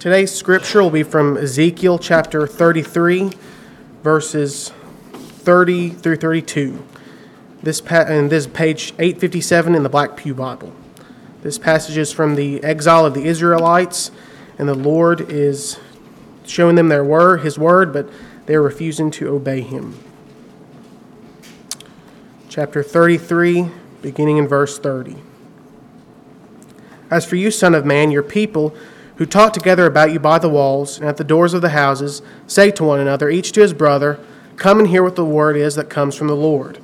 Today's scripture will be from Ezekiel chapter 33, verses 30 through 32. This pa- and this is page 857 in the Black Pew Bible. This passage is from the exile of the Israelites, and the Lord is showing them their word, His word, but they are refusing to obey Him. Chapter 33, beginning in verse 30. As for you, Son of Man, your people who talk together about you by the walls and at the doors of the houses, say to one another, each to his brother, Come and hear what the word is that comes from the Lord.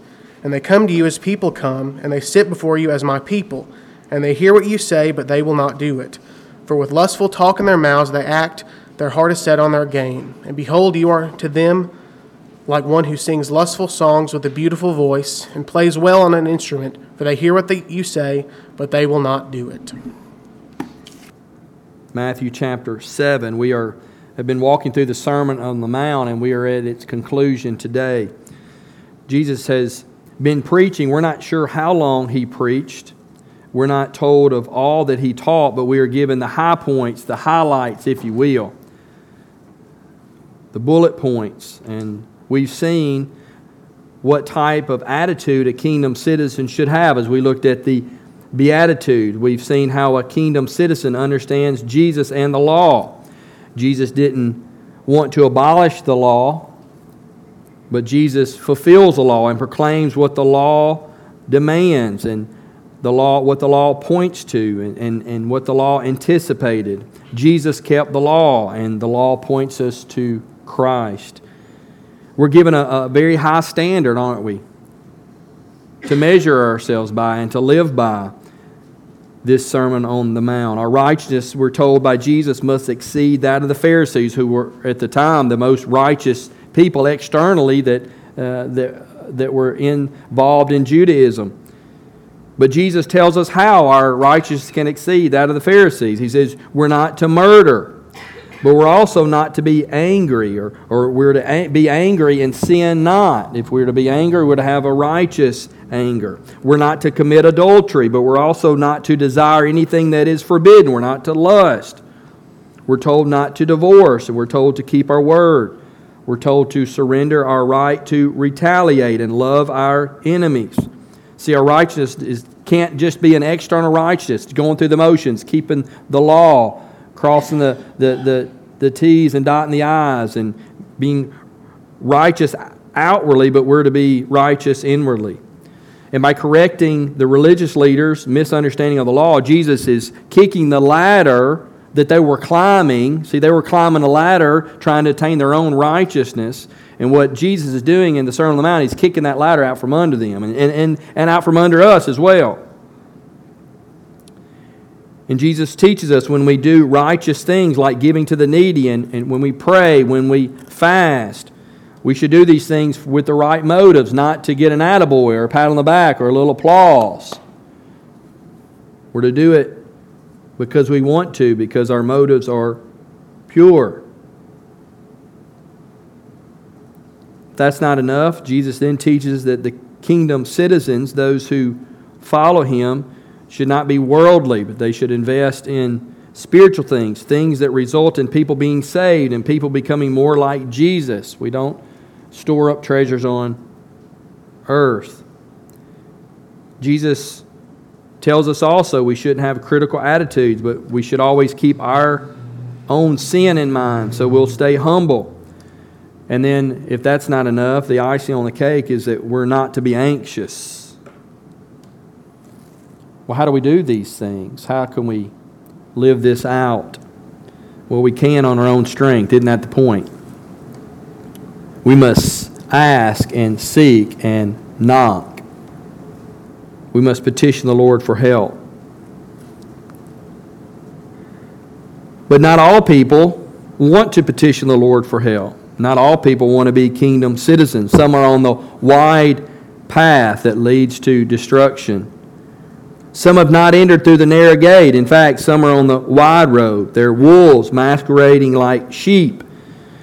And they come to you as people come, and they sit before you as my people, and they hear what you say, but they will not do it. For with lustful talk in their mouths they act, their heart is set on their gain. And behold, you are to them like one who sings lustful songs with a beautiful voice, and plays well on an instrument, for they hear what they, you say, but they will not do it. Matthew chapter 7. We are, have been walking through the Sermon on the Mount, and we are at its conclusion today. Jesus has been preaching. We're not sure how long he preached. We're not told of all that he taught, but we are given the high points, the highlights, if you will, the bullet points. And we've seen what type of attitude a kingdom citizen should have as we looked at the beatitude. We've seen how a kingdom citizen understands Jesus and the law. Jesus didn't want to abolish the law, but Jesus fulfills the law and proclaims what the law demands and the law, what the law points to and, and, and what the law anticipated. Jesus kept the law, and the law points us to Christ. We're given a, a very high standard, aren't we? To measure ourselves by and to live by this Sermon on the Mount. Our righteousness, we're told by Jesus, must exceed that of the Pharisees, who were at the time the most righteous people externally that, uh, that, that were involved in Judaism. But Jesus tells us how our righteousness can exceed that of the Pharisees. He says, We're not to murder, but we're also not to be angry, or, or we're to be angry and sin not. If we're to be angry, we're to have a righteous anger. We're not to commit adultery, but we're also not to desire anything that is forbidden. We're not to lust. We're told not to divorce, and we're told to keep our word. We're told to surrender our right to retaliate and love our enemies. See, our righteousness is, can't just be an external righteousness, going through the motions, keeping the law, crossing the, the, the, the T's and dotting the I's, and being righteous outwardly, but we're to be righteous inwardly. And by correcting the religious leaders' misunderstanding of the law, Jesus is kicking the ladder that they were climbing. See, they were climbing a ladder trying to attain their own righteousness. And what Jesus is doing in the Sermon on the Mount, he's kicking that ladder out from under them and, and, and out from under us as well. And Jesus teaches us when we do righteous things like giving to the needy and, and when we pray, when we fast, we should do these things with the right motives, not to get an attaboy or a pat on the back or a little applause. We're to do it because we want to, because our motives are pure. If that's not enough, Jesus then teaches that the kingdom citizens, those who follow him, should not be worldly, but they should invest in spiritual things, things that result in people being saved and people becoming more like Jesus. We don't store up treasures on earth. Jesus tells us also we shouldn't have critical attitudes, but we should always keep our own sin in mind so we'll stay humble. And then, if that's not enough, the icing on the cake is that we're not to be anxious. Well, how do we do these things? How can we live this out? Well, we can on our own strength. Isn't that the point? We must ask and seek and knock. We must petition the Lord for help. But not all people want to petition the Lord for help. Not all people want to be kingdom citizens. Some are on the wide path that leads to destruction. Some have not entered through the narrow gate. In fact, some are on the wide road. They're wolves masquerading like sheep.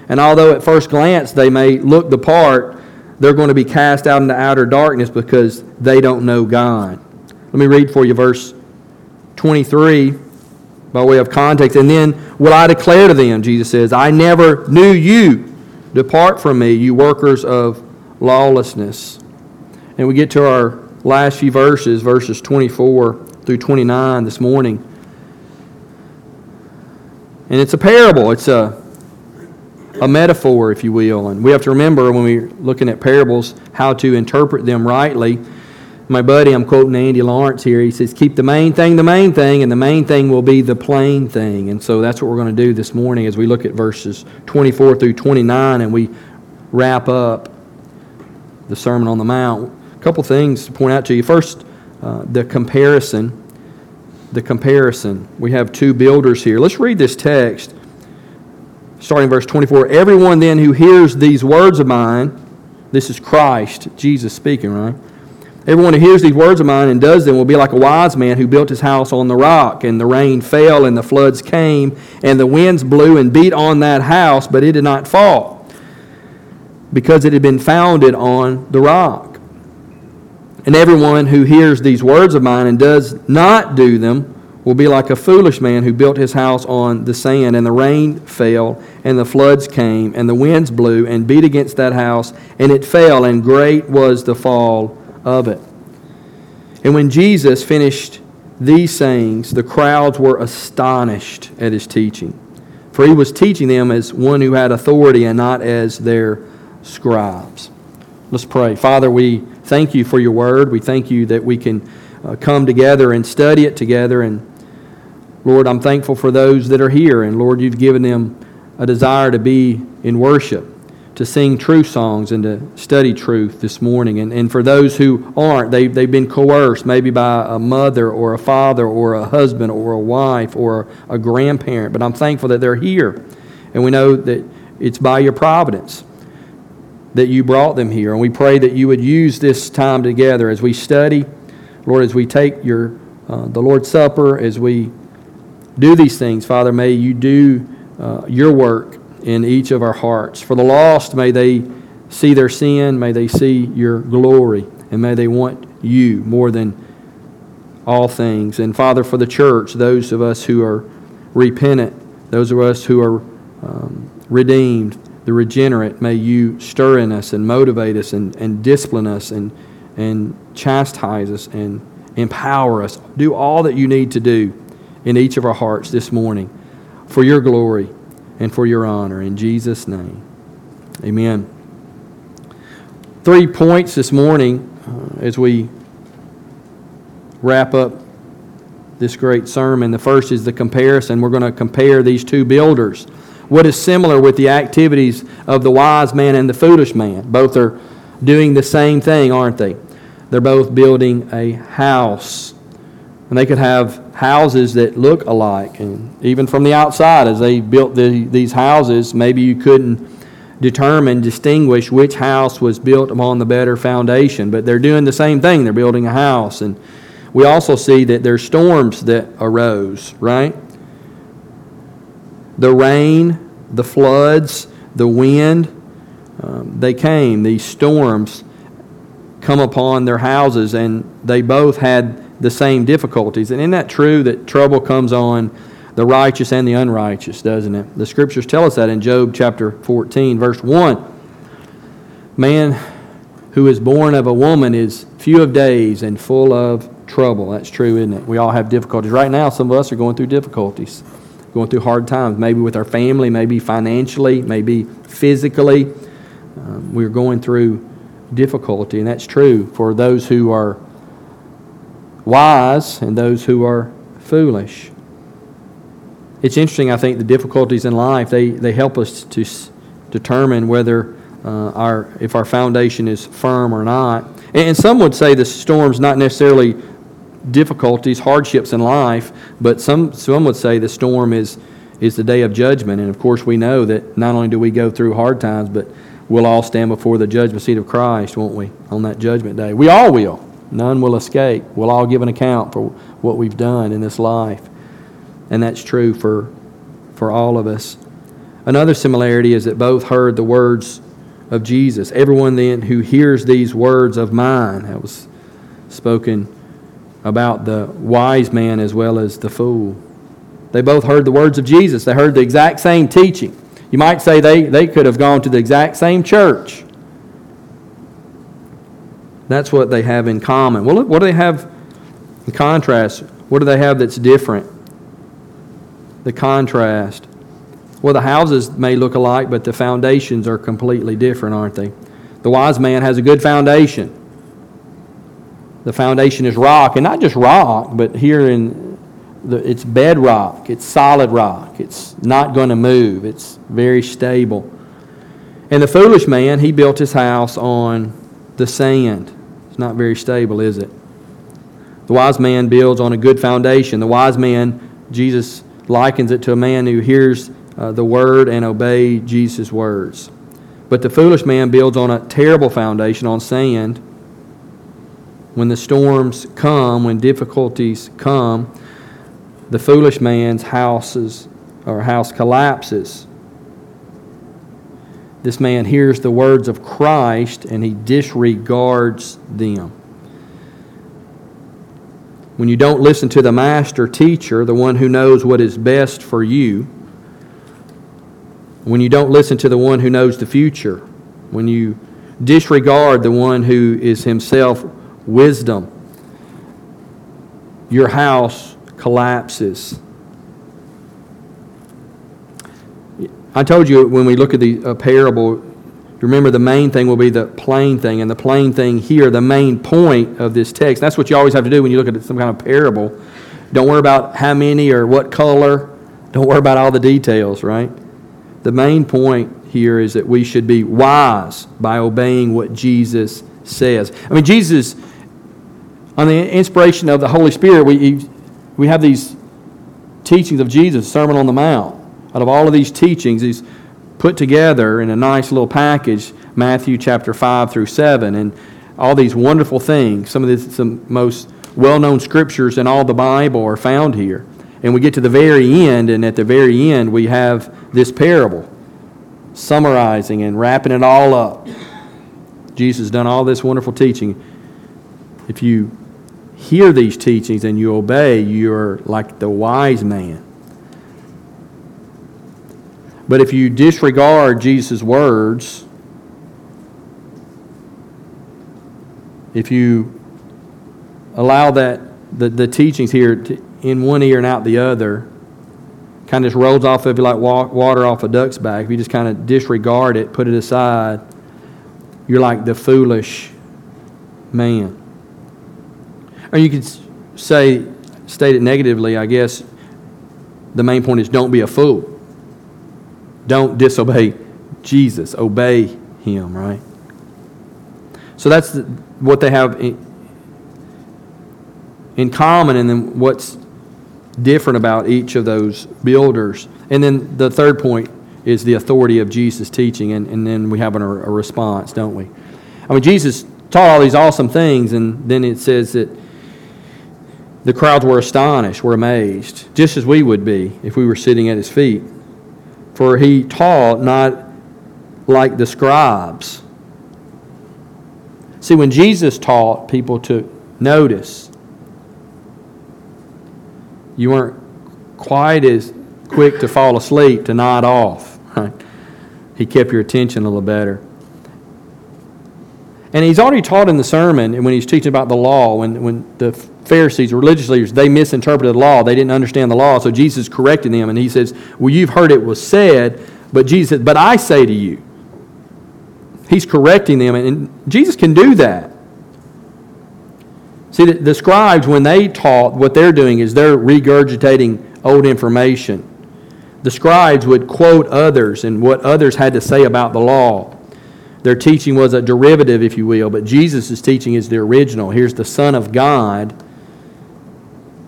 And although at first glance they may look the part, they're going to be cast out into outer darkness because they don't know God. Let me read for you verse 23 by way of context. And then, will I declare to them, Jesus says, I never knew you. Depart from me, you workers of lawlessness. And we get to our last few verses, verses 24 through 29 this morning. And it's a parable. It's a, a metaphor, if you will. And we have to remember when we're looking at parables how to interpret them rightly. My buddy, I'm quoting Andy Lawrence here, he says, Keep the main thing the main thing, and the main thing will be the plain thing. And so that's what we're going to do this morning as we look at verses 24 through 29 and we wrap up the Sermon on the Mount. A couple things to point out to you. First, uh, the comparison. The comparison. We have two builders here. Let's read this text, starting verse 24. Everyone then who hears these words of mine, this is Christ, Jesus speaking, right? Everyone who hears these words of mine and does them will be like a wise man who built his house on the rock, and the rain fell, and the floods came, and the winds blew and beat on that house, but it did not fall, because it had been founded on the rock. And everyone who hears these words of mine and does not do them will be like a foolish man who built his house on the sand, and the rain fell, and the floods came, and the winds blew and beat against that house, and it fell, and great was the fall of it. And when Jesus finished these sayings, the crowds were astonished at his teaching, for he was teaching them as one who had authority and not as their scribes. Let's pray. Father, we thank you for your word. We thank you that we can uh, come together and study it together. And Lord, I'm thankful for those that are here. And Lord, you've given them a desire to be in worship, to sing true songs, and to study truth this morning. And, and for those who aren't, they, they've been coerced maybe by a mother or a father or a husband or a wife or a grandparent. But I'm thankful that they're here. And we know that it's by your providence that you brought them here. And we pray that you would use this time together as we study, Lord, as we take your, uh, the Lord's Supper, as we do these things, Father, may you do uh, your work in each of our hearts. For the lost, may they see their sin, may they see your glory, and may they want you more than all things. And Father, for the church, those of us who are repentant, those of us who are um, redeemed, the regenerate, may you stir in us and motivate us and, and discipline us and, and chastise us and empower us. Do all that you need to do in each of our hearts this morning for your glory and for your honor. In Jesus' name, amen. Three points this morning uh, as we wrap up this great sermon. The first is the comparison. We're going to compare these two builders. What is similar with the activities of the wise man and the foolish man? Both are doing the same thing, aren't they? They're both building a house. And they could have houses that look alike. And even from the outside, as they built the, these houses, maybe you couldn't determine, distinguish which house was built upon the better foundation. But they're doing the same thing. They're building a house. And we also see that there's storms that arose, right? The rain, the floods, the wind, um, they came. These storms come upon their houses, and they both had the same difficulties. And isn't that true that trouble comes on the righteous and the unrighteous, doesn't it? The scriptures tell us that in Job chapter 14, verse 1. Man who is born of a woman is few of days and full of trouble. That's true, isn't it? We all have difficulties. Right now, some of us are going through difficulties, going through hard times, maybe with our family, maybe financially, maybe physically. Um, we're going through difficulty, and that's true for those who are wise and those who are foolish. It's interesting, I think, the difficulties in life, they, they help us to s- determine whether uh, our, if our foundation is firm or not. And, and some would say the storm's not necessarily difficulties, hardships in life, but some, some would say the storm is, is the day of judgment. And of course, we know that not only do we go through hard times, but we'll all stand before the judgment seat of Christ, won't we, on that judgment day? We all will. None will escape. We'll all give an account for what we've done in this life. And that's true for, for all of us. Another similarity is that both heard the words of Jesus. Everyone then who hears these words of mine, that was spoken about the wise man as well as the fool. They both heard the words of Jesus. They heard the exact same teaching. You might say they, they could have gone to the exact same church. That's what they have in common. Well, what do they have in contrast? What do they have that's different? The contrast. Well, the houses may look alike, but the foundations are completely different, aren't they? The wise man has a good foundation. The foundation is rock, and not just rock, but here in the, it's bedrock. It's solid rock. It's not going to move. It's very stable. And the foolish man, he built his house on the sand. It's not very stable, is it? The wise man builds on a good foundation. The wise man, Jesus likens it to a man who hears uh, the word and obey Jesus' words. But the foolish man builds on a terrible foundation, on sand. When the storms come, when difficulties come, the foolish man's houses or house collapses. This man hears the words of Christ and he disregards them. When you don't listen to the master teacher, the one who knows what is best for you, when you don't listen to the one who knows the future, when you disregard the one who is himself wisdom, your house collapses. I told you when we look at the uh, parable, remember the main thing will be the plain thing. And the plain thing here, the main point of this text, that's what you always have to do when you look at some kind of parable. Don't worry about how many or what color. Don't worry about all the details, right? The main point here is that we should be wise by obeying what Jesus says. I mean, Jesus, on the inspiration of the Holy Spirit, we, we have these teachings of Jesus, Sermon on the Mount. Out of all of these teachings, he's put together in a nice little package, Matthew chapter 5 through 7, and all these wonderful things. Some of the some most well known scriptures in all the Bible are found here. And we get to the very end, and at the very end, we have this parable summarizing and wrapping it all up. Jesus has done all this wonderful teaching. If you hear these teachings and you obey, you're like the wise man. But if you disregard Jesus' words, if you allow that the, the teachings here to, in one ear and out the other, kind of just rolls off of you like water off a duck's back. If you just kind of disregard it, put it aside, you're like the foolish man. Or you could say, state it negatively, I guess. The main point is don't be a fool. Don't disobey Jesus. Obey Him, right? So that's the, what they have in, in common, and then what's different about each of those builders. And then the third point is the authority of Jesus' teaching, and, and then we have a, a response, don't we? I mean, Jesus taught all these awesome things, and then it says that the crowds were astonished, were amazed, just as we would be if we were sitting at his feet. For he taught not like the scribes. See, when Jesus taught, people took notice. You weren't quite as quick to fall asleep, to nod off. Right? He kept your attention a little better. And he's already taught in the sermon, and when he's teaching about the law, when, when the Pharisees, religious leaders, they misinterpreted the law. They didn't understand the law. So Jesus corrected them, and he says, Well, you've heard it was said, but Jesus But I say to you. He's correcting them, and Jesus can do that. See, the, the scribes, when they taught, what they're doing is they're regurgitating old information. The scribes would quote others and what others had to say about the law. Their teaching was a derivative, if you will, but Jesus' teaching is the original. Here's the Son of God.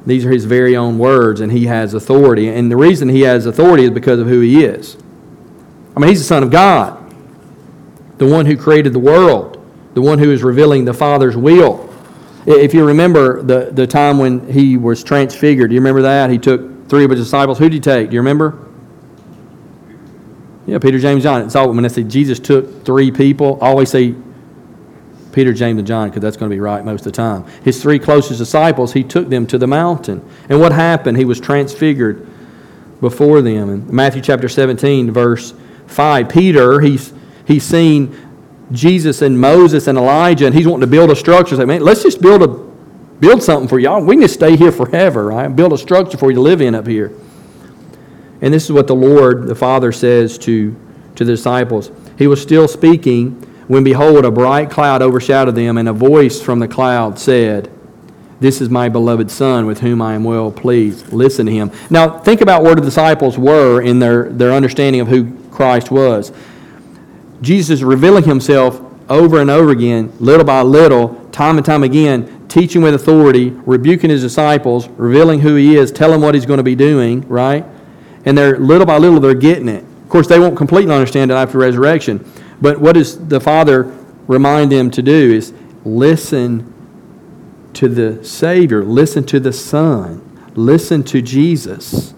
These are his very own words, and he has authority. And the reason he has authority is because of who he is. I mean, he's the Son of God, the one who created the world, the one who is revealing the Father's will. If you remember the, the time when he was transfigured, do you remember that? He took three of his disciples. Who did he take? Do you remember? Yeah, Peter, James, John. It's all when I say Jesus took three people, I always say Peter, James, and John because that's going to be right most of the time. His three closest disciples, he took them to the mountain. And what happened? He was transfigured. before them. In Matthew chapter 17, verse 5, Peter, he's, he's seen Jesus and Moses and Elijah, and he's wanting to build a structure. He's like, man, let's just build, a, build something for y'all. We can just stay here forever, right? Build a structure for you to live in up here. And this is what the Lord, the Father, says to, to the disciples. He was still speaking when, behold, a bright cloud overshadowed them, and a voice from the cloud said, This is my beloved Son, with whom I am well pleased. Listen to him. Now, think about where the disciples were in their, their understanding of who Christ was. Jesus revealing himself over and over again, little by little, time and time again, teaching with authority, rebuking his disciples, revealing who he is, telling what he's going to be doing, right? And they're little by little, they're getting it. Of course, they won't completely understand it after resurrection. But what does the Father remind them to do is listen to the Savior, listen to the Son, listen to Jesus.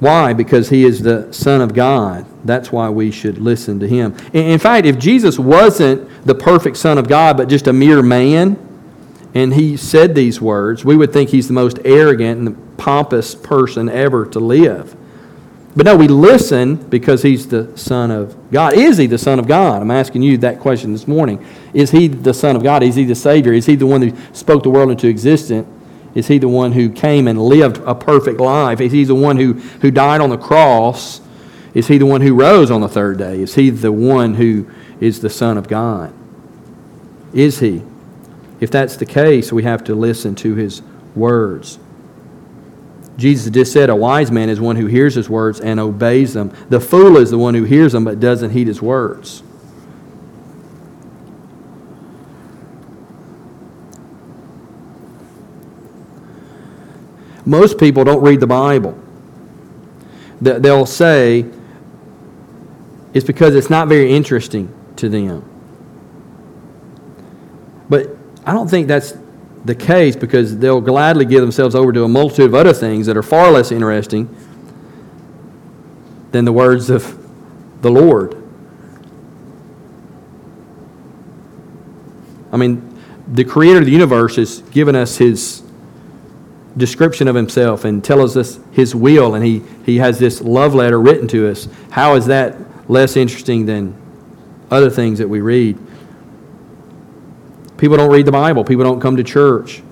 Why? Because he is the Son of God. That's why we should listen to him. In fact, if Jesus wasn't the perfect Son of God, but just a mere man, and he said these words, we would think he's the most arrogant and pompous person ever to live. But no, we listen because he's the Son of God. Is he the Son of God? I'm asking you that question this morning. Is he the Son of God? Is he the Savior? Is he the one who spoke the world into existence? Is he the one who came and lived a perfect life? Is he the one who, who died on the cross? Is he the one who rose on the third day? Is he the one who is the Son of God? Is he? If that's the case, we have to listen to his words. Jesus just said a wise man is one who hears his words and obeys them. The fool is the one who hears them but doesn't heed his words. Most people don't read the Bible. They'll say it's because it's not very interesting to them. I don't think that's the case because they'll gladly give themselves over to a multitude of other things that are far less interesting than the words of the Lord. I mean, the creator of the universe has given us his description of himself and tells us his will, and he, he has this love letter written to us. How is that less interesting than other things that we read? People don't read the Bible, people don't come to church.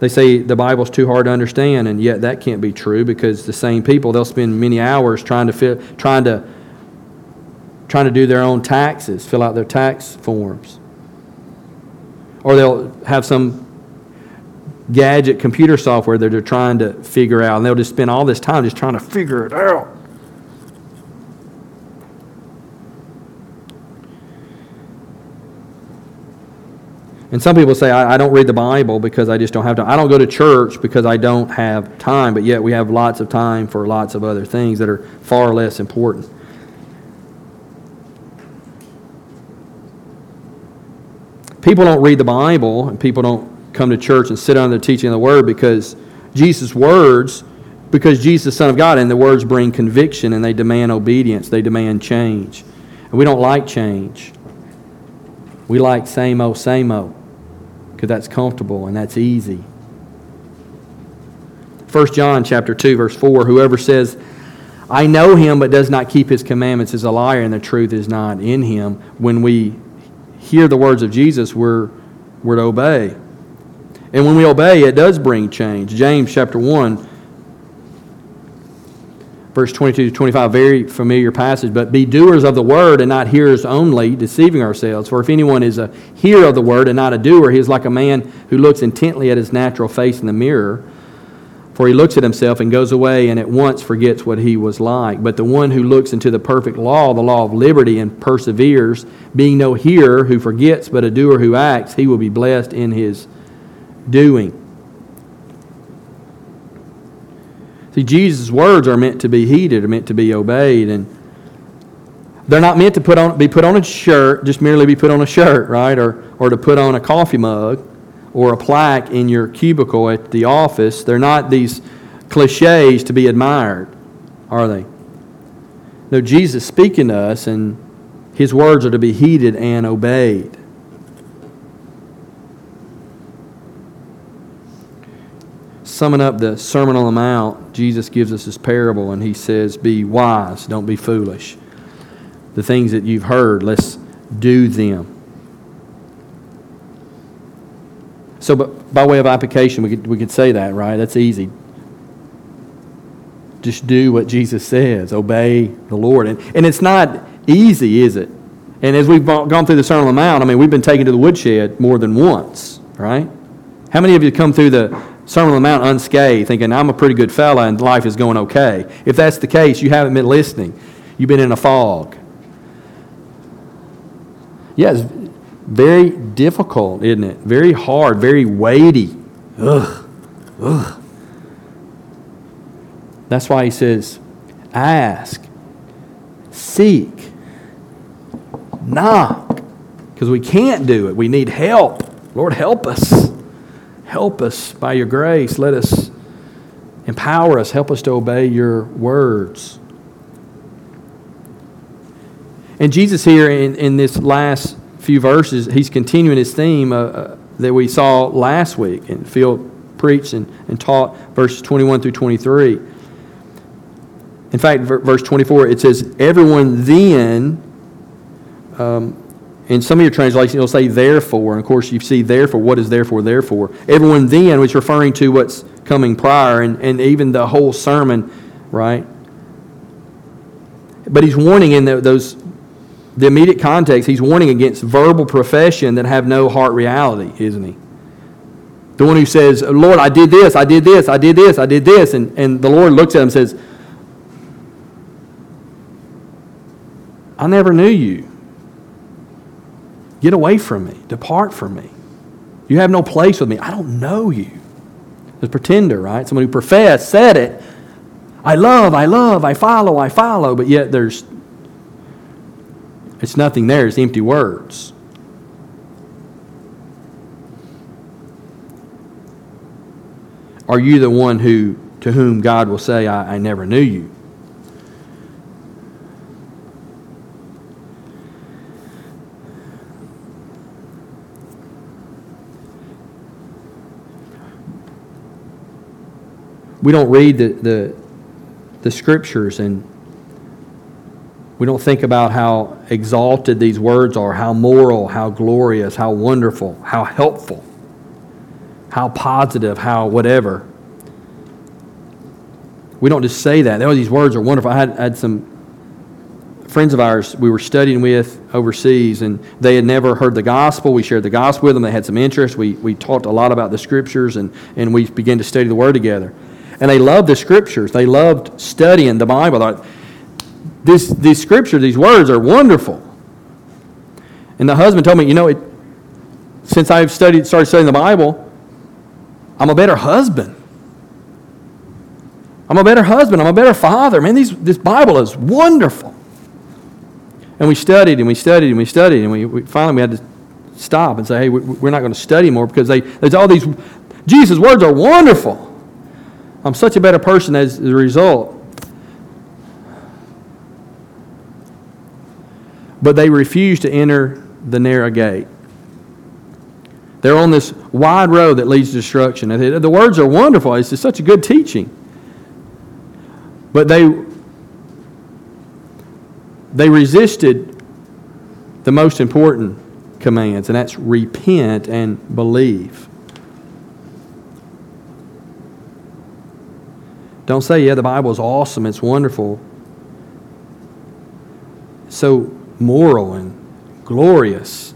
They say the Bible's too hard to understand, and yet that can't be true because the same people they'll spend many hours trying to fit, trying to trying to do their own taxes, fill out their tax forms. Or they'll have some gadget computer software that they're trying to figure out, and they'll just spend all this time just trying to figure it out. And some people say, I, I, don't read the Bible because I just don't have time. I don't go to church because I don't have time, but yet we have lots of time for lots of other things that are far less important. People don't read the Bible, and people don't come to church and sit under the teaching of the Word because Jesus' words, because Jesus is the Son of God, and the words bring conviction and they demand obedience, they demand change. And we don't like change. We like same old, same old because that's comfortable and that's easy. 1 John chapter 2 verse 4 whoever says I know him but does not keep his commandments is a liar and the truth is not in him. When we hear the words of Jesus we're we're to obey. And when we obey, it does bring change. James chapter 1, verse 22 to 25, very familiar passage. But be doers of the word and not hearers only, deceiving ourselves. For if anyone is a hearer of the word and not a doer, he is like a man who looks intently at his natural face in the mirror. For he looks at himself and goes away and at once forgets what he was like. But the one who looks into the perfect law, the law of liberty, and perseveres, being no hearer who forgets, but a doer who acts, he will be blessed in his doing. See, Jesus' words are meant to be heeded, are meant to be obeyed, and they're not meant to put on, be put on a shirt, just merely be put on a shirt, right? Or, or to put on a coffee mug or a plaque in your cubicle at the office. They're not these cliches to be admired, are they? No, Jesus speaking to us, and his words are to be heeded and obeyed. Summing up the Sermon on the Mount, Jesus gives us this parable and he says, Be wise, don't be foolish. The things that you've heard, let's do them. So, but by way of application, we could, we could say that, right? That's easy. Just do what Jesus says, obey the Lord. And, and it's not easy, is it? And as we've gone through the Sermon on the Mount, I mean, we've been taken to the woodshed more than once, right? How many of you come through the Sermon on the Mount unscathed, thinking, I'm a pretty good fella and life is going okay? If that's the case, you haven't been listening. You've been in a fog. Yes, yeah, very difficult, isn't it? Very hard, very weighty. Ugh. Ugh. That's why he says, ask, seek, knock. Because we can't do it. We need help. Lord, help us. Help us by your grace. Let us empower us. Help us to obey your words. And Jesus, here in, in this last few verses, he's continuing his theme uh, uh, that we saw last week and Phil preached and, and taught verses 21 through 23. In fact, verse 24, it says, Everyone then, um, in some of your translations, it'll say therefore. And of course, you see therefore. What is therefore, therefore? Everyone then, is referring to what's coming prior and, and even the whole sermon, right? But he's warning in the, those the immediate context, he's warning against verbal profession that have no heart reality, isn't he? The one who says, Lord, I did this, I did this, I did this, I did this. And, and the Lord looks at him and says, I never knew you. Get away from me. Depart from me. You have no place with me. I don't know you. The pretender, right? Someone who professed, said it. I love, I love, I follow, I follow, but yet there's it's nothing there, it's empty words. Are you the one who to whom God will say, I, I never knew you? We don't read the, the, the scriptures and we don't think about how exalted these words are, how moral, how glorious, how wonderful, how helpful, how positive, how whatever. We don't just say that. Oh, these words are wonderful. I had, had some friends of ours we were studying with overseas, and they had never heard the gospel. We shared the gospel with them. They had some interest. We, we talked a lot about the scriptures, and, and we began to study the word together. And they loved the scriptures. They loved studying the Bible. This, these scriptures, these words are wonderful. And the husband told me, you know, it, since I've studied, started studying the Bible, I'm a better husband. I'm a better husband. I'm a better father. Man, these, this Bible is wonderful. And we studied and we studied and we studied, and we, we finally we had to stop and say, hey, we're not going to study more because they, there's all these, Jesus' words are wonderful. I'm such a better person as a result. but they refuse to enter the narrow gate. They're on this wide road that leads to destruction. The words are wonderful. It's such a good teaching. But they, they resisted the most important commands, and that's repent and believe. Don't say, yeah, the Bible is awesome, it's wonderful. So moral and glorious.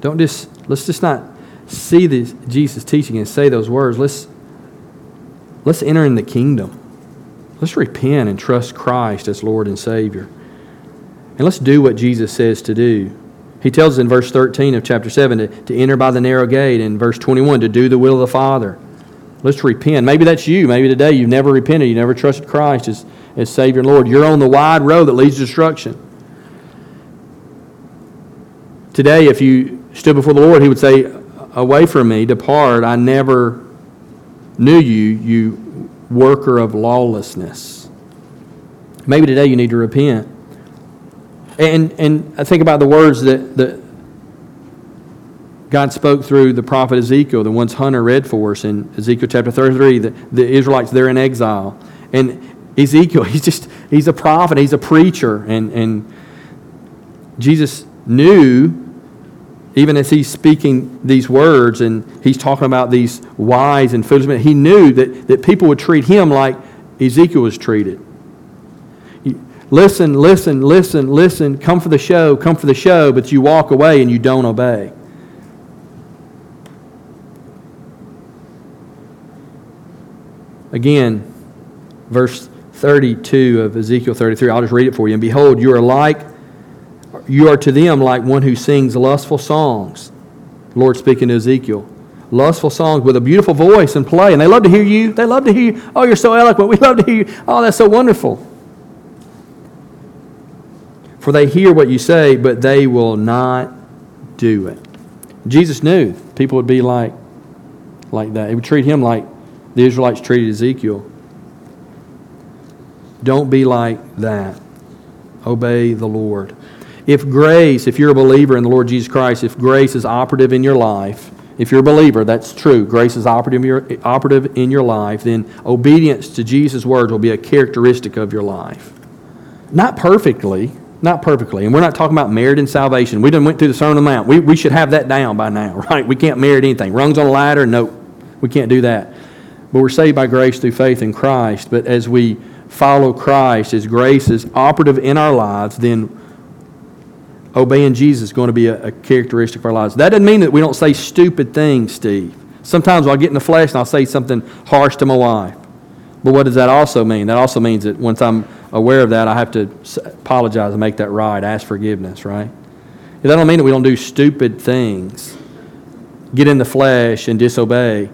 Don't just, let's just not see this Jesus teaching and say those words. Let's, let's enter in the kingdom. Let's repent and trust Christ as Lord and Savior. And let's do what Jesus says to do. He tells us in verse 13 of chapter 7 to, to enter by the narrow gate, in verse 21 to do the will of the Father. Let's repent. Maybe that's you. Maybe today you've never repented. You never trusted Christ as, as Savior and Lord. You're on the wide road that leads to destruction. Today, if you stood before the Lord, He would say, Away from me, depart. I never knew you, you worker of lawlessness. Maybe today you need to repent. And, and I think about the words that, that God spoke through the prophet Ezekiel, the ones Hunter read for us in Ezekiel chapter 33. The, the Israelites, they're in exile. And Ezekiel, he's just, he's a prophet, he's a preacher. And, and Jesus knew, even as he's speaking these words and he's talking about these wise and foolish men, he knew that, that people would treat him like Ezekiel was treated. Listen, listen, listen, listen, come for the show, come for the show, but you walk away and you don't obey. Again, verse 32 of Ezekiel 33, I'll just read it for you. And behold, you are like, you are to them like one who sings lustful songs. Lord speaking to Ezekiel. Lustful songs with a beautiful voice and play. And they love to hear you. They love to hear you. Oh, you're so eloquent. We love to hear you. Oh, that's so wonderful. For they hear what you say, but they will not do it. Jesus knew people would be like, like that. He would treat him like the Israelites treated Ezekiel. Don't be like that. Obey the Lord. If grace, if you're a believer in the Lord Jesus Christ, if grace is operative in your life, if you're a believer, that's true. Grace is operative in your, life, then obedience to Jesus' words will be a characteristic of your life. Not perfectly, not perfectly. And we're not talking about merit and salvation. We done went through the Sermon on the Mount. We, we should have that down by now, right? We can't merit anything. Rungs on a ladder? Nope. We can't do that. But we're saved by grace through faith in Christ. But as we follow Christ, as grace is operative in our lives, then obeying Jesus is going to be a, a, characteristic of our lives. That doesn't mean that we don't say stupid things, Steve. Sometimes I'll get in the flesh and I'll say something harsh to my wife. But what does that also mean? That also means that once I'm aware of that, I have to apologize and make that right, ask forgiveness, right? That don't mean that we don't do stupid things, get in the flesh and disobey.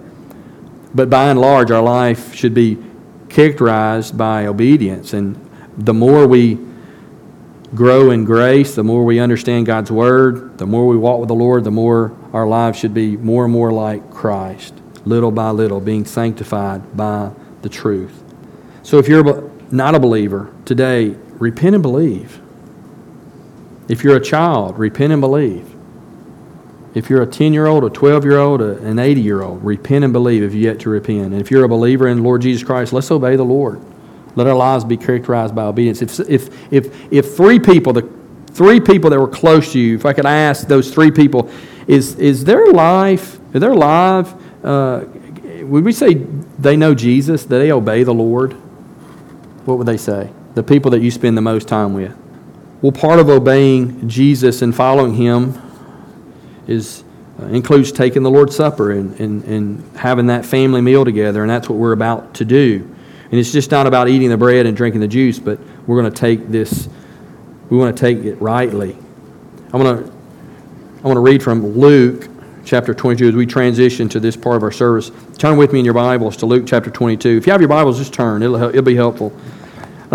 But by and large, our life should be characterized by obedience. And the more we grow in grace, the more we understand God's Word, the more we walk with the Lord, the more our lives should be more and more like Christ, little by little, being sanctified by the truth. So if you're not a believer today, repent and believe. If you're a child, repent and believe. If you're a 10 year old, a 12 year old, an 80 year old, repent and believe if you yet to repent. And if you're a believer in Lord Jesus Christ, let's obey the Lord. Let our lives be characterized by obedience. If, if, if, if three people, the three people that were close to you, if I could ask those three people, is, is their life, is their life, uh, would we say they know Jesus, that they obey the Lord? What would they say? The people that you spend the most time with. Well, part of obeying Jesus and following Him is uh, includes taking the Lord's Supper and, and, and having that family meal together, and that's what we're about to do. And it's just not about eating the bread and drinking the juice, but we're going to take this, we want to take it rightly. I'm going to, I want to read from Luke chapter 22 as we transition to this part of our service. Turn with me in your Bibles to Luke chapter 22. If you have your Bibles, just turn. It'll, it'll be helpful.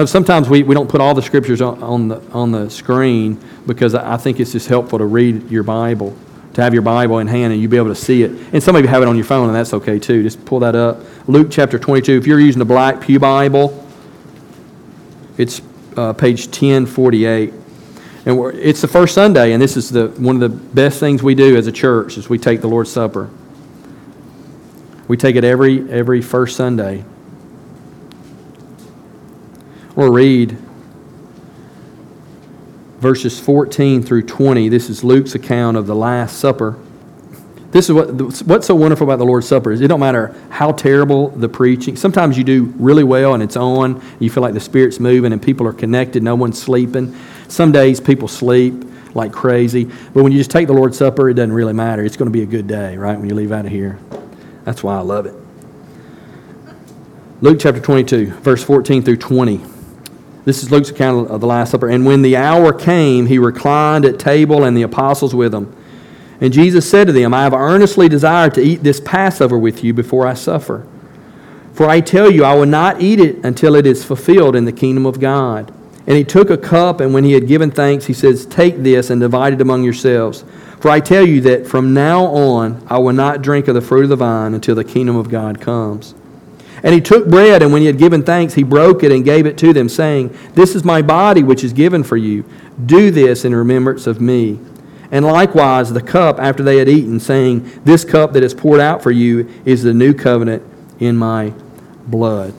Sometimes we, we don't put all the scriptures on, on, the, on the screen because I think it's just helpful to read your Bible to have your Bible in hand and you'll be able to see it. And some of you have it on your phone, and that's okay too. Just pull that up. Luke chapter 22. If you're using the Black Pew Bible, it's uh, page 1048. And it's the first Sunday, and this is the, one of the best things we do as a church is we take the Lord's Supper. We take it every, every first Sunday. We'll read verses 14 through 20. This is Luke's account of the Last Supper. This is what what's so wonderful about the Lord's Supper is it don't matter how terrible the preaching. Sometimes you do really well and it's on. You feel like the Spirit's moving and people are connected. No one's sleeping. Some days people sleep like crazy. But when you just take the Lord's Supper, it doesn't really matter. It's going to be a good day, right? When you leave out of here. That's why I love it. Luke chapter 22, verse 14 through 20. This is Luke's account of the Last Supper. And when the hour came, he reclined at table and the apostles with him. And Jesus said to them, I have earnestly desired to eat this Passover with you before I suffer. For I tell you, I will not eat it until it is fulfilled in the kingdom of God. And he took a cup, and when he had given thanks, he says, Take this and divide it among yourselves. For I tell you that from now on I will not drink of the fruit of the vine until the kingdom of God comes. And he took bread, and when he had given thanks, he broke it and gave it to them, saying, This is my body, which is given for you. Do this in remembrance of me. And likewise the cup after they had eaten, saying, This cup that is poured out for you is the new covenant in my blood.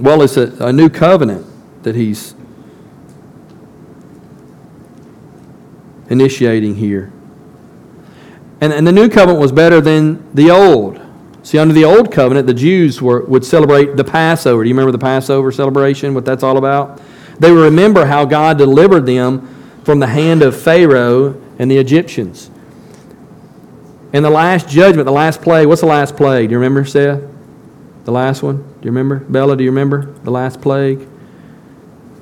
Well, it's a, a new covenant that he's initiating here. And, and the new covenant was better than the old. See, under the old covenant, the Jews were, would celebrate the Passover. Do you remember the Passover celebration, what that's all about? They remember how God delivered them from the hand of Pharaoh and the Egyptians. And the last judgment, the last plague, what's the last plague? Do you remember, Seth? The last one? Do you remember? Bella, do you remember the last plague?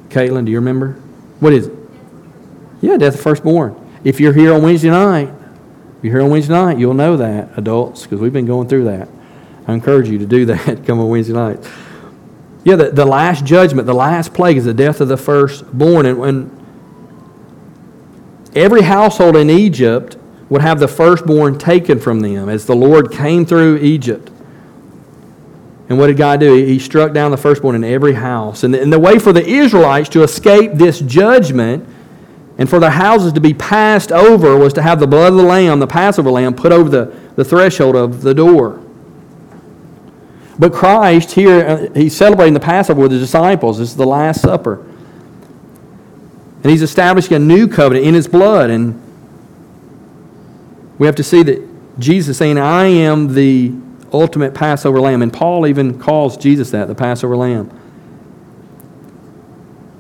Caitlin, do you remember? What is it? Yeah, death of firstborn. If you're here on Wednesday night, if you're here on Wednesday night, you'll know that, adults, because we've been going through that. I encourage you to do that. Come on Wednesday night. Yeah, the, the last judgment, the last plague is the death of the firstborn. And when every household in Egypt would have the firstborn taken from them as the Lord came through Egypt. And what did God do? He struck down the firstborn in every house. And the, and the way for the Israelites to escape this judgment and for their houses to be passed over was to have the blood of the lamb, the Passover lamb, put over the, the threshold of the door. But Christ here, uh, he's celebrating the Passover with the disciples. This is the Last Supper. And he's establishing a new covenant in his blood. And we have to see that Jesus saying, I am the ultimate Passover lamb. And Paul even calls Jesus that, the Passover lamb.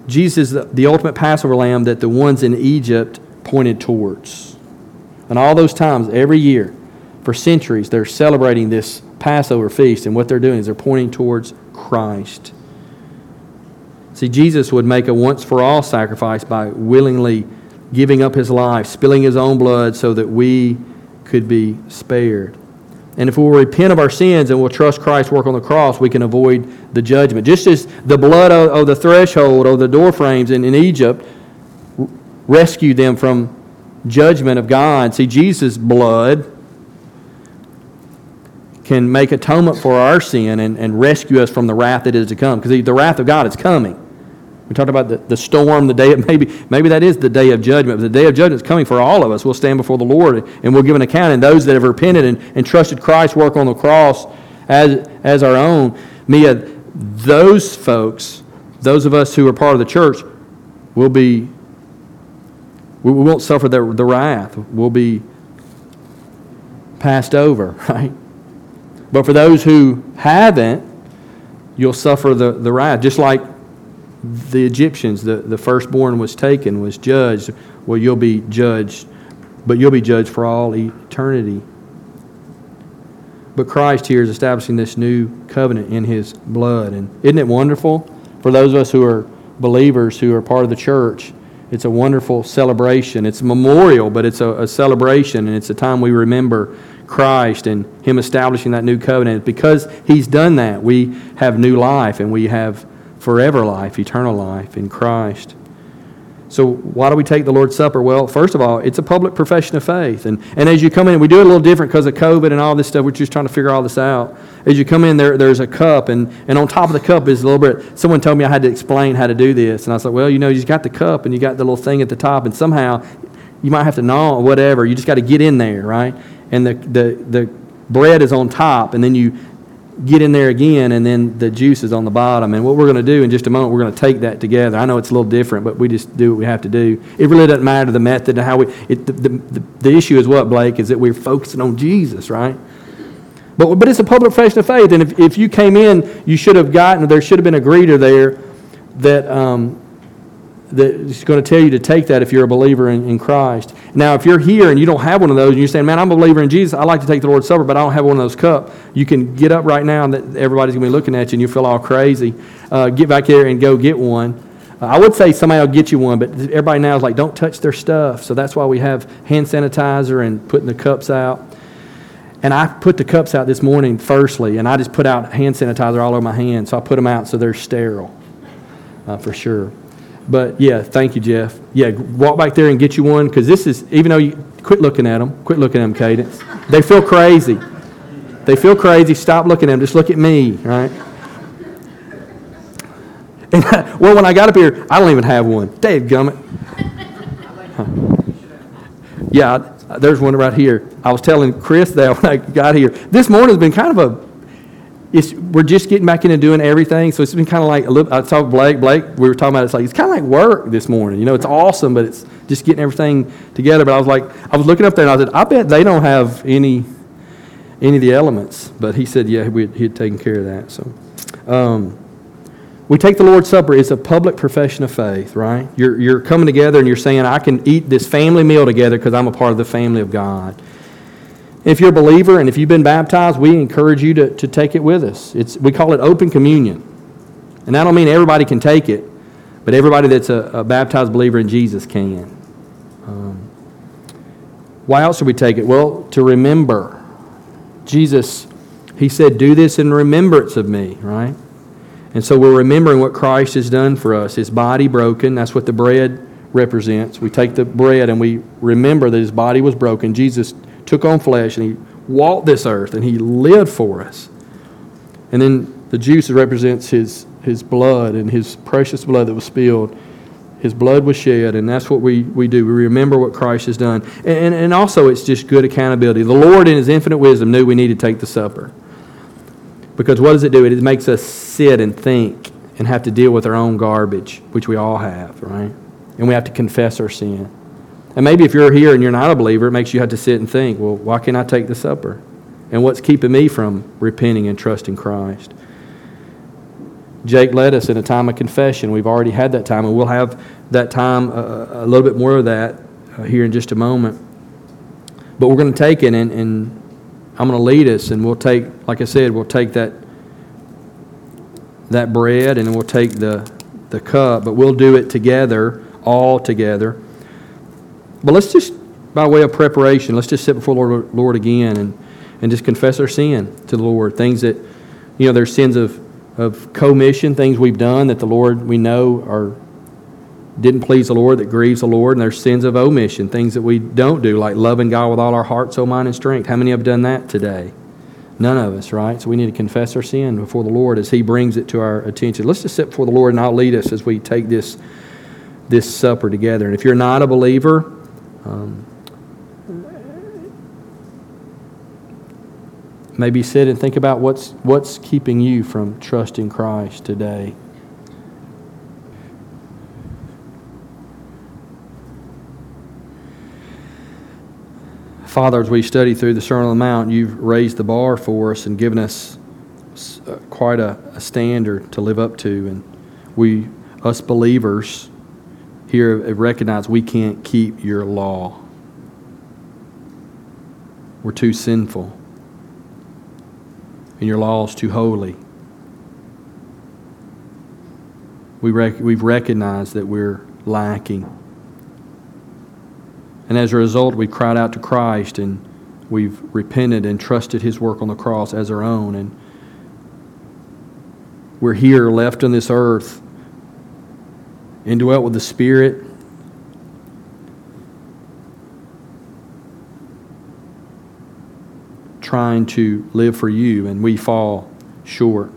Jesus is the ultimate Passover lamb that the ones in Egypt pointed towards. And all those times, every year, for centuries, they're celebrating this Passover feast, and what they're doing is they're pointing towards Christ. See, Jesus would make a once for all sacrifice by willingly giving up his life, spilling his own blood so that we could be spared. And if we will repent of our sins and we'll trust Christ's work on the cross, we can avoid the judgment. Just as the blood of, of the threshold or the door frames in, in Egypt rescued them from judgment of God. See, Jesus' blood can make atonement for our sin and, and rescue us from the wrath that is to come. Because the wrath of God is coming. We talked about the, the storm, the day of maybe maybe that is the day of judgment. But the day of judgment is coming for all of us. We'll stand before the Lord and we'll give an account. And those that have repented and, and trusted Christ's work on the cross as as our own, Mia, those folks, those of us who are part of the church, will be we, we won't suffer the, the wrath. We'll be passed over, right? But for those who haven't, you'll suffer the, the wrath. Just like the Egyptians, the, the firstborn was taken, was judged. Well, you'll be judged, but you'll be judged for all eternity. But Christ here is establishing this new covenant in his blood. And isn't it wonderful for those of us who are believers, who are part of the church? It's a wonderful celebration. It's a memorial, but it's a, a celebration, and it's a time we remember Christ and Him establishing that new covenant. Because He's done that, we have new life, and we have forever life, eternal life in Christ. So, why do we take the Lord's Supper? Well, first of all, it's a public profession of faith. And, and as you come in, we do it a little different because of COVID and all this stuff. We're just trying to figure all this out. As you come in, there, there's a cup, and, and on top of the cup is a little bit. Someone told me I had to explain how to do this. And I was like, well, you know, you got the cup and you got the little thing at the top, and somehow you might have to gnaw or whatever. You just got to get in there, right? And the, the, the bread is on top, and then you get in there again, and then the juice is on the bottom. And what we're going to do in just a moment, we're going to take that together. I know it's a little different, but we just do what we have to do. It really doesn't matter the method and how we. It, the, the, the issue is what, Blake, is that we're focusing on Jesus, right? But, but it's a public profession of faith, and if, if you came in, you should have gotten, there should have been a greeter there that um, that's going to tell you to take that if you're a believer in, in Christ. Now, if you're here and you don't have one of those, and you're saying, "Man, I'm a believer in Jesus. I like to take the Lord's Supper, but I don't have one of those cups," you can get up right now, and that everybody's going to be looking at you, and you feel all crazy. Uh, get back there and go get one. Uh, I would say somebody will get you one, but everybody now is like, "Don't touch their stuff." So that's why we have hand sanitizer and putting the cups out. And I put the cups out this morning, firstly, and I just put out hand sanitizer all over my hands. So I put them out so they're sterile, uh, for sure. But yeah, thank you, Jeff. Yeah, walk back there and get you one because this is, even though you quit looking at them, quit looking at them, Cadence. They feel crazy. They feel crazy. Stop looking at them. Just look at me, right? And, well, when I got up here, I don't even have one. Dave Gummit. Yeah, there's one right here. I was telling Chris that when I got here. This morning's been kind of a it's, we're just getting back into doing everything. So it's been kind of like a little, I talked Blake, Blake, we were talking about it's like, it's kind of like work this morning. You know, it's awesome, but it's just getting everything together. But I was like, I was looking up there and I said, I bet they don't have any, any of the elements. But he said, yeah, we, he'd taken care of that. So, um, we take the Lord's Supper. It's a public profession of faith, right? You're, you're coming together and you're saying, I can eat this family meal together because I'm a part of the family of God. If you're a believer and if you've been baptized, we encourage you to, to take it with us. It's, we call it open communion. And I don't mean everybody can take it, but everybody that's a, a baptized believer in Jesus can. Um, why else should we take it? Well, to remember. Jesus, he said, Do this in remembrance of me, right? And so we're remembering what Christ has done for us. His body broken, that's what the bread represents. We take the bread and we remember that his body was broken. Jesus took on flesh and he walked this earth and he lived for us. And then the juice represents his, his blood and his precious blood that was spilled. His blood was shed, and that's what we, we do. We remember what Christ has done. And, and, and also, it's just good accountability. The Lord, in his infinite wisdom, knew we needed to take the supper. Because what does it do? It makes us sit and think and have to deal with our own garbage, which we all have, right? And we have to confess our sin. And maybe if you're here and you're not a believer, it makes you have to sit and think, well, why can't I take the supper? And what's keeping me from repenting and trusting Christ? Jake led us in a time of confession. We've already had that time, and we'll have that time, uh, a little bit more of that uh, here in just a moment. But we're going to take it, and, and I'm going to lead us, and we'll take, like I said, we'll take that that bread, and we'll take the the cup, but we'll do it together, all together. But let's just, by way of preparation, let's just sit before the Lord, Lord again and, and just confess our sin to the Lord. Things that, you know, there's sins of, of commission, things we've done that the Lord we know are didn't please the Lord, that grieves the Lord, and there's sins of omission, things that we don't do, like loving God with all our heart, soul, mind, and strength. How many have done that today? None of us, right? So we need to confess our sin before the Lord as He brings it to our attention. Let's just sit before the Lord, and I'll lead us as we take this, this supper together. And if you're not a believer, um, maybe sit and think about what's, what's keeping you from trusting Christ today. Father, as we study through the Sermon on the Mount, you've raised the bar for us and given us uh, quite a, a standard to live up to. And we, us believers, here recognize we can't keep your law. We're too sinful. And your law is too holy. We rec- we've recognized that we're lacking. And as a result, we've cried out to Christ and we've repented and trusted his work on the cross as our own. And we're here left on this earth indwelt with the Spirit. Trying to live for you, and we fall short.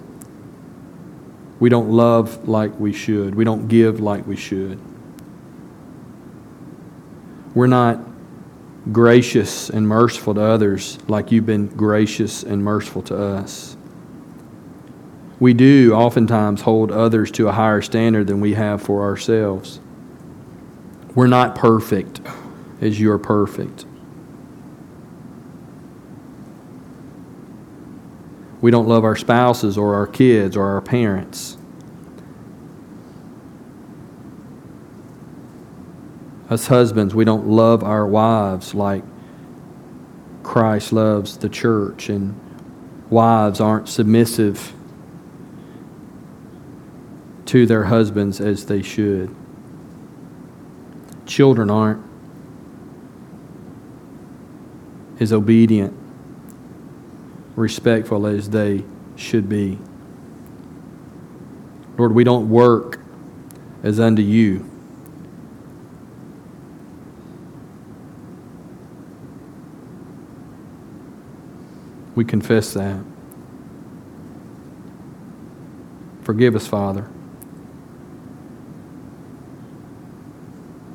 We don't love like we should. We don't give like we should. We're not gracious and merciful to others like you've been gracious and merciful to us we do oftentimes hold others to a higher standard than we have for ourselves. We're not perfect as you're perfect. We don't love our spouses or our kids or our parents. As husbands, we don't love our wives like Christ loves the church, and wives aren't submissive to their husbands as they should. Children aren't as obedient, respectful as they should be. Lord, we don't work as unto you. We confess that. Forgive us, Father.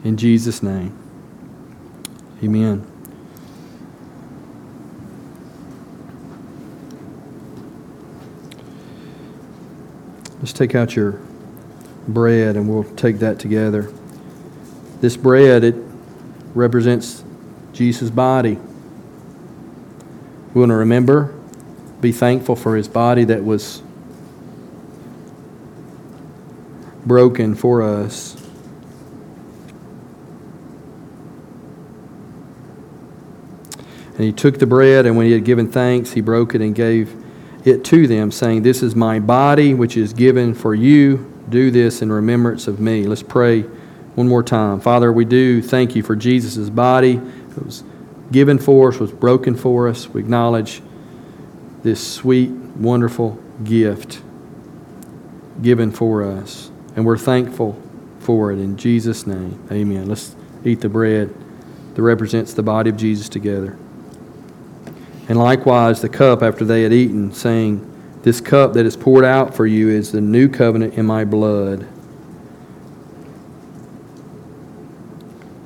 In Jesus' name, Amen. Let's take out your bread and we'll take that together. This bread, it represents Jesus' body. We want to remember, be thankful for his body that was broken for us. And he took the bread, and when he had given thanks, he broke it and gave it to them, saying, This is my body, which is given for you. Do this in remembrance of me. Let's pray one more time. Father, we do thank you for Jesus' body. It was given for us, was broken for us. We acknowledge this sweet, wonderful gift given for us. And we're thankful for it in Jesus' name. Amen. Let's eat the bread that represents the body of Jesus together. And likewise, the cup after they had eaten, saying, This cup that is poured out for you is the new covenant in my blood.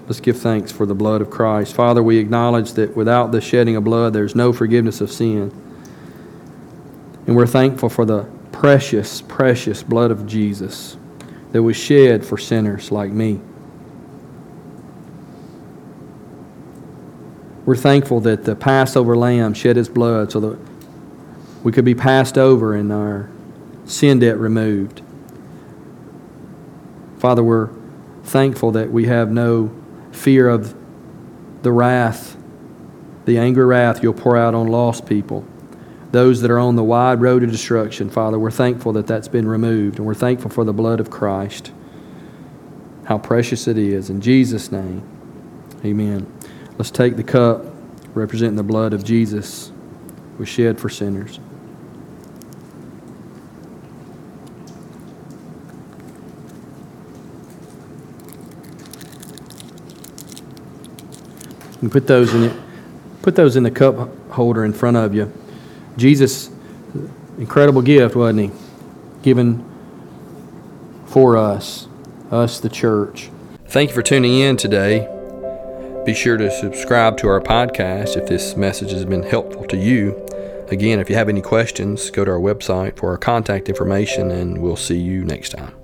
Let's give thanks for the blood of Christ. Father, we acknowledge that without the shedding of blood, there's no forgiveness of sin. And we're thankful for the precious, precious blood of Jesus that was shed for sinners like me. We're thankful that the Passover lamb shed his blood so that we could be passed over and our sin debt removed. Father, we're thankful that we have no fear of the wrath, the angry wrath you'll pour out on lost people, those that are on the wide road to destruction. Father, we're thankful that that's been removed, and we're thankful for the blood of Christ. How precious it is. In Jesus' name, amen. Let's take the cup representing the blood of Jesus was shed for sinners. You put those in it. Put those in the cup holder in front of you. Jesus, incredible gift, wasn't he? Given for us, us the church. Thank you for tuning in today. Be sure to subscribe to our podcast if this message has been helpful to you. Again, if you have any questions, go to our website for our contact information, and we'll see you next time.